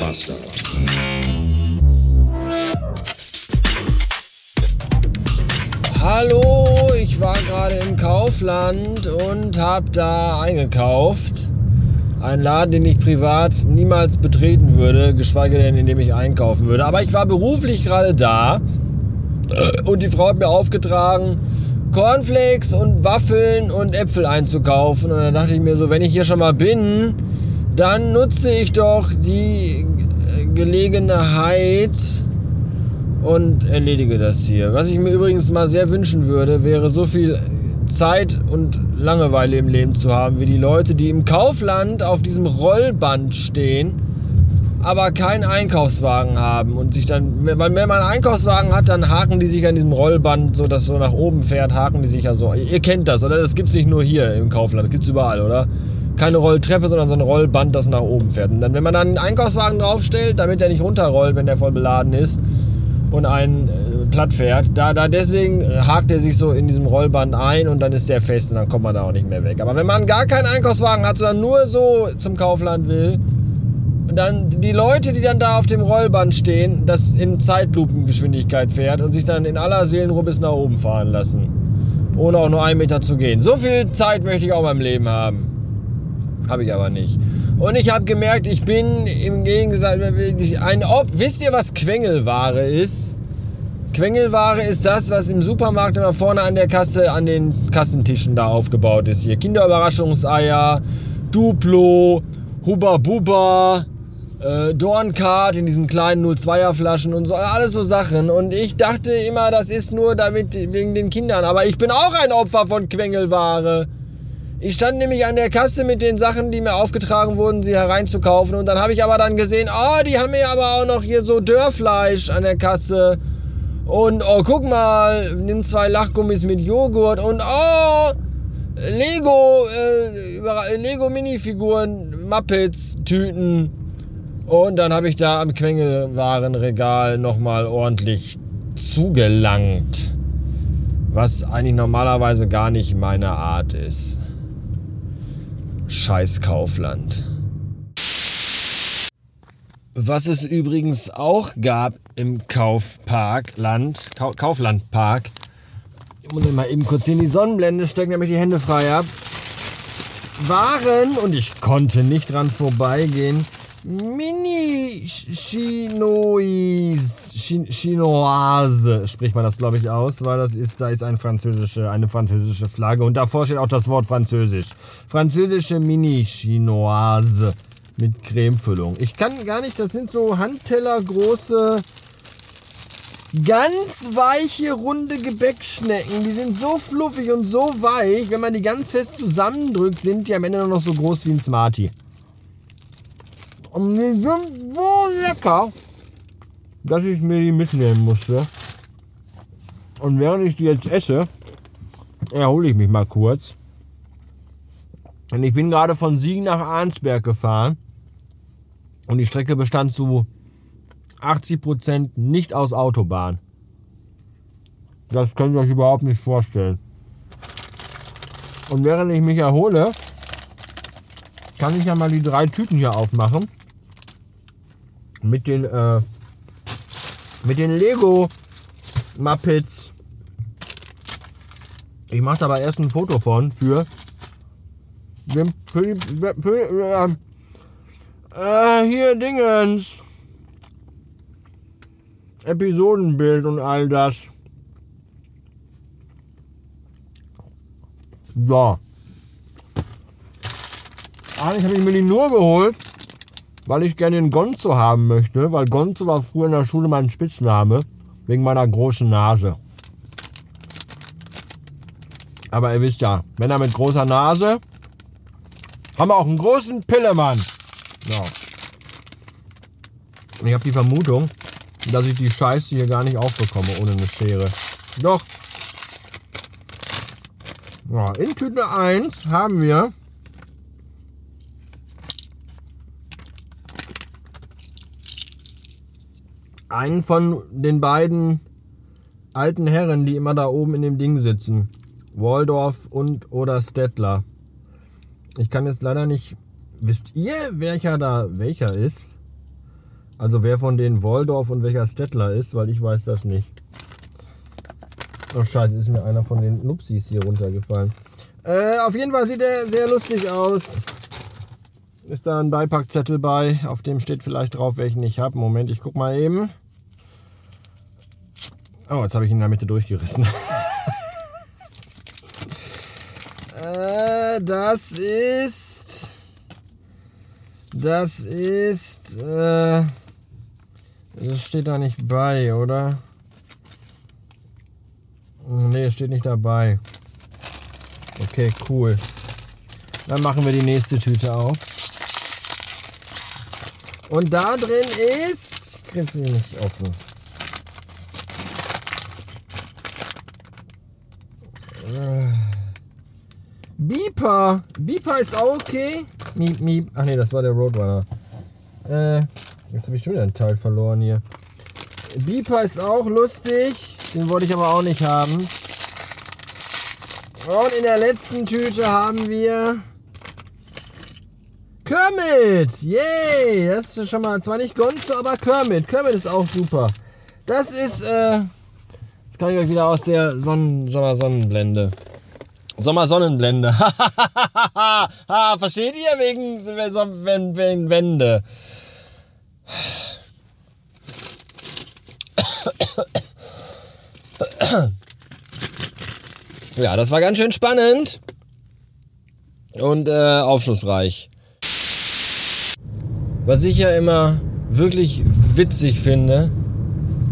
Bastard. Hallo, ich war gerade im Kaufland und habe da eingekauft. Ein Laden, den ich privat niemals betreten würde, geschweige denn, indem ich einkaufen würde. Aber ich war beruflich gerade da und die Frau hat mir aufgetragen, Cornflakes und Waffeln und Äpfel einzukaufen. Und dann dachte ich mir so, wenn ich hier schon mal bin, dann nutze ich doch die Gelegenheit und erledige das hier. Was ich mir übrigens mal sehr wünschen würde, wäre so viel Zeit und Langeweile im Leben zu haben, wie die Leute, die im Kaufland auf diesem Rollband stehen, aber keinen Einkaufswagen haben und sich dann, weil wenn man einen Einkaufswagen hat, dann haken die sich an diesem Rollband, so dass so nach oben fährt, haken die sich ja so. Ihr kennt das, oder? Das gibt es nicht nur hier im Kaufland, das gibt es überall, oder? Keine Rolltreppe, sondern so ein Rollband, das nach oben fährt. Und dann, wenn man dann einen Einkaufswagen draufstellt, damit der nicht runterrollt, wenn der voll beladen ist und einen äh, platt fährt, da, da deswegen hakt er sich so in diesem Rollband ein und dann ist der fest und dann kommt man da auch nicht mehr weg. Aber wenn man gar keinen Einkaufswagen hat, sondern nur so zum Kaufland will, dann die Leute, die dann da auf dem Rollband stehen, das in Zeitlupengeschwindigkeit fährt und sich dann in aller Seelenruhe bis nach oben fahren lassen. Ohne auch nur einen Meter zu gehen. So viel Zeit möchte ich auch meinem Leben haben. Habe ich aber nicht. Und ich habe gemerkt, ich bin im Gegensatz ein Ob. Wisst ihr, was Quengelware ist? Quengelware ist das, was im Supermarkt immer vorne an der Kasse, an den Kassentischen da aufgebaut ist. Hier Kinderüberraschungseier, Duplo, Huba Buba, äh, Dornkart in diesen kleinen 02er Flaschen und so, alles so Sachen. Und ich dachte immer, das ist nur damit wegen den Kindern. Aber ich bin auch ein Opfer von Quengelware. Ich stand nämlich an der Kasse mit den Sachen, die mir aufgetragen wurden, sie hereinzukaufen. Und dann habe ich aber dann gesehen, oh, die haben mir aber auch noch hier so Dörrfleisch an der Kasse. Und oh, guck mal, nimm zwei Lachgummis mit Joghurt. Und oh, Lego, äh, Lego Minifiguren, Muppets, Tüten. Und dann habe ich da am Quengelwarenregal nochmal ordentlich zugelangt. Was eigentlich normalerweise gar nicht meine Art ist. Scheiß Kaufland. Was es übrigens auch gab im Kaufparkland, Kau Kauflandpark, ich muss mal eben kurz hier in die Sonnenblende stecken, damit ich die Hände frei habe, waren, und ich konnte nicht dran vorbeigehen, Mini-Chinois, Chinoise spricht man das, glaube ich, aus, weil das ist, da ist eine französische, eine französische Flagge und davor steht auch das Wort Französisch. Französische Mini-Chinoise mit Cremefüllung. Ich kann gar nicht, das sind so handtellergroße, ganz weiche, runde Gebäckschnecken. Die sind so fluffig und so weich, wenn man die ganz fest zusammendrückt, sind die am Ende nur noch so groß wie ein Smartie. Und die sind so lecker, dass ich mir die mitnehmen musste. Und während ich die jetzt esse, erhole ich mich mal kurz. Und ich bin gerade von Siegen nach Arnsberg gefahren. Und die Strecke bestand zu 80% nicht aus Autobahn. Das könnt ihr euch überhaupt nicht vorstellen. Und während ich mich erhole, kann ich ja mal die drei Tüten hier aufmachen mit den äh, mit den Lego Muppets. Ich mache aber erst ein Foto von für den für für, äh, äh, hier Dingens Episodenbild und all das. So. Eigentlich habe ich mir die nur geholt, weil ich gerne den Gonzo haben möchte, weil Gonzo war früher in der Schule mein Spitzname, wegen meiner großen Nase. Aber ihr wisst ja, Männer mit großer Nase haben auch einen großen Pillemann. Ja. Ich habe die Vermutung, dass ich die Scheiße hier gar nicht aufbekomme ohne eine Schere. Doch. Ja, in Tüte 1 haben wir einen von den beiden alten Herren, die immer da oben in dem Ding sitzen. Waldorf und oder Stettler. Ich kann jetzt leider nicht. Wisst ihr, welcher da welcher ist? Also wer von denen Waldorf und welcher Stettler ist, weil ich weiß das nicht. Oh scheiße, ist mir einer von den Nupsis hier runtergefallen. Äh, auf jeden Fall sieht er sehr lustig aus. Ist da ein Beipackzettel bei, auf dem steht vielleicht drauf, welchen ich habe. Moment, ich guck mal eben. Oh, jetzt habe ich ihn in der Mitte durchgerissen. äh, das ist. Das ist. Äh, das steht da nicht bei, oder? Ne, steht nicht dabei. Okay, cool. Dann machen wir die nächste Tüte auf. Und da drin ist. Ich krieg sie nicht offen. Äh, Beeper. Beeper ist auch okay. Miep, miep. Ach nee, das war der Roadrunner. Äh, jetzt habe ich schon wieder einen Teil verloren hier. Beeper ist auch lustig. Den wollte ich aber auch nicht haben. Und in der letzten Tüte haben wir Kermit. Yay! Das ist schon mal zwar nicht Gonzo, aber Kermit. Kermit ist auch super. Das ist, äh, das kann ich euch wieder aus der Sonnen Sommersonnenblende. Sommersonnenblende. Versteht ihr? Wegen wenn, wenn, Wände. Ja, das war ganz schön spannend und äh, aufschlussreich. Was ich ja immer wirklich witzig finde,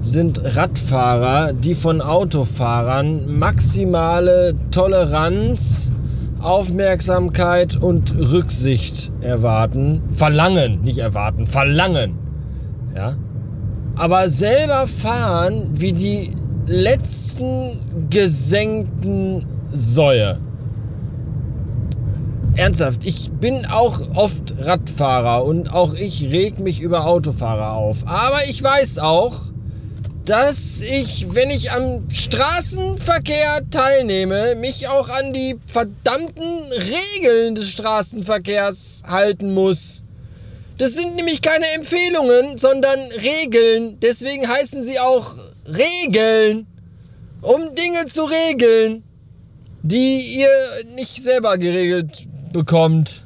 sind Radfahrer, die von Autofahrern maximale Toleranz, Aufmerksamkeit und Rücksicht erwarten. Verlangen, nicht erwarten, verlangen. Ja? Aber selber fahren wie die letzten gesenkten Säue. Ernsthaft, ich bin auch oft Radfahrer und auch ich reg mich über Autofahrer auf. Aber ich weiß auch, dass ich, wenn ich am Straßenverkehr teilnehme, mich auch an die verdammten Regeln des Straßenverkehrs halten muss. Das sind nämlich keine Empfehlungen, sondern Regeln. Deswegen heißen sie auch Regeln. Um Dinge zu regeln, die ihr nicht selber geregelt bekommt.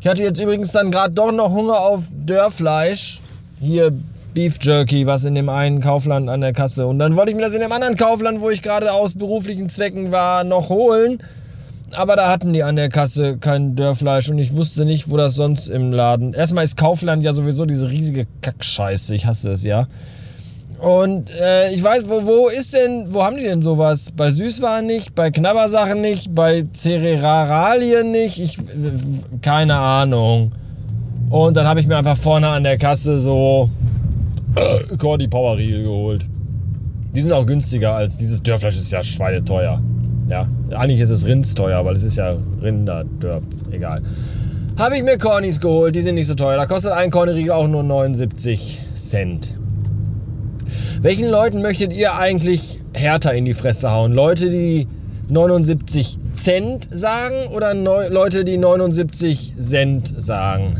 Ich hatte jetzt übrigens dann gerade doch noch Hunger auf Dörrfleisch. Hier Beef Jerky, was in dem einen Kaufland an der Kasse. Und dann wollte ich mir das in dem anderen Kaufland, wo ich gerade aus beruflichen Zwecken war, noch holen. Aber da hatten die an der Kasse kein Dörrfleisch und ich wusste nicht, wo das sonst im Laden. Erstmal ist Kaufland ja sowieso diese riesige Kackscheiße. Ich hasse es, ja. Und äh, ich weiß, wo, wo ist denn, wo haben die denn sowas? Bei Süßwaren nicht, bei Knabbersachen nicht, bei Cerealien nicht, ich, keine Ahnung. Und dann habe ich mir einfach vorne an der Kasse so äh, Cordy Power Riegel geholt. Die sind auch günstiger als dieses Dörrfleisch ist ja schweineteuer. Ja, eigentlich ist es rindsteuer, weil es ist ja Rinderdörp, egal. Habe ich mir Cornys geholt, die sind nicht so teuer. Da kostet ein Corny-Riegel auch nur 79 Cent. Welchen Leuten möchtet ihr eigentlich härter in die Fresse hauen? Leute, die 79 Cent sagen oder Leute, die 79 Cent sagen?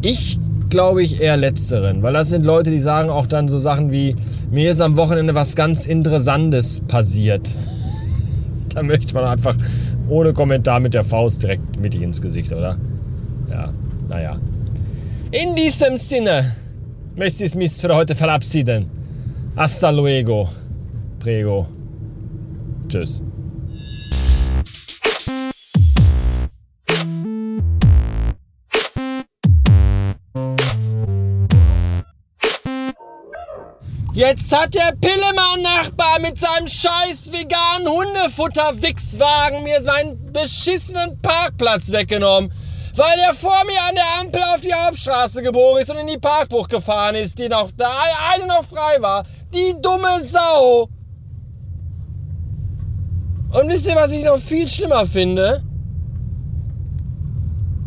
Ich glaube ich eher letzteren, weil das sind Leute, die sagen auch dann so Sachen wie, mir ist am Wochenende was ganz Interessantes passiert. da möchte man einfach ohne Kommentar mit der Faust direkt mittig ins Gesicht, oder? Ja, naja. In diesem Sinne möchte ich mich für heute verabschieden. Hasta luego. Prego. Tschüss. Jetzt hat der Pillemann-Nachbar mit seinem scheiß veganen Hundefutter-Wichswagen mir meinen beschissenen Parkplatz weggenommen weil der vor mir an der Ampel auf die Hauptstraße gebogen ist und in die Parkbucht gefahren ist, die noch, da eine noch frei war. Die dumme Sau. Und wisst ihr, was ich noch viel schlimmer finde?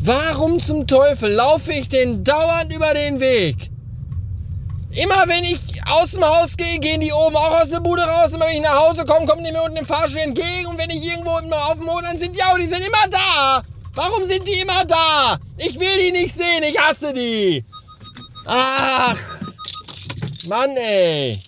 Warum zum Teufel laufe ich denn dauernd über den Weg? Immer wenn ich aus dem Haus gehe, gehen die oben auch aus der Bude raus. Immer wenn ich nach Hause komme, kommen die mir unten im Fahrstuhl entgegen. Und wenn ich irgendwo auf dem Boden, dann sind die auch, die sind immer da. Warum sind die immer da? Ich will die nicht sehen, ich hasse die. Ach, Mann ey.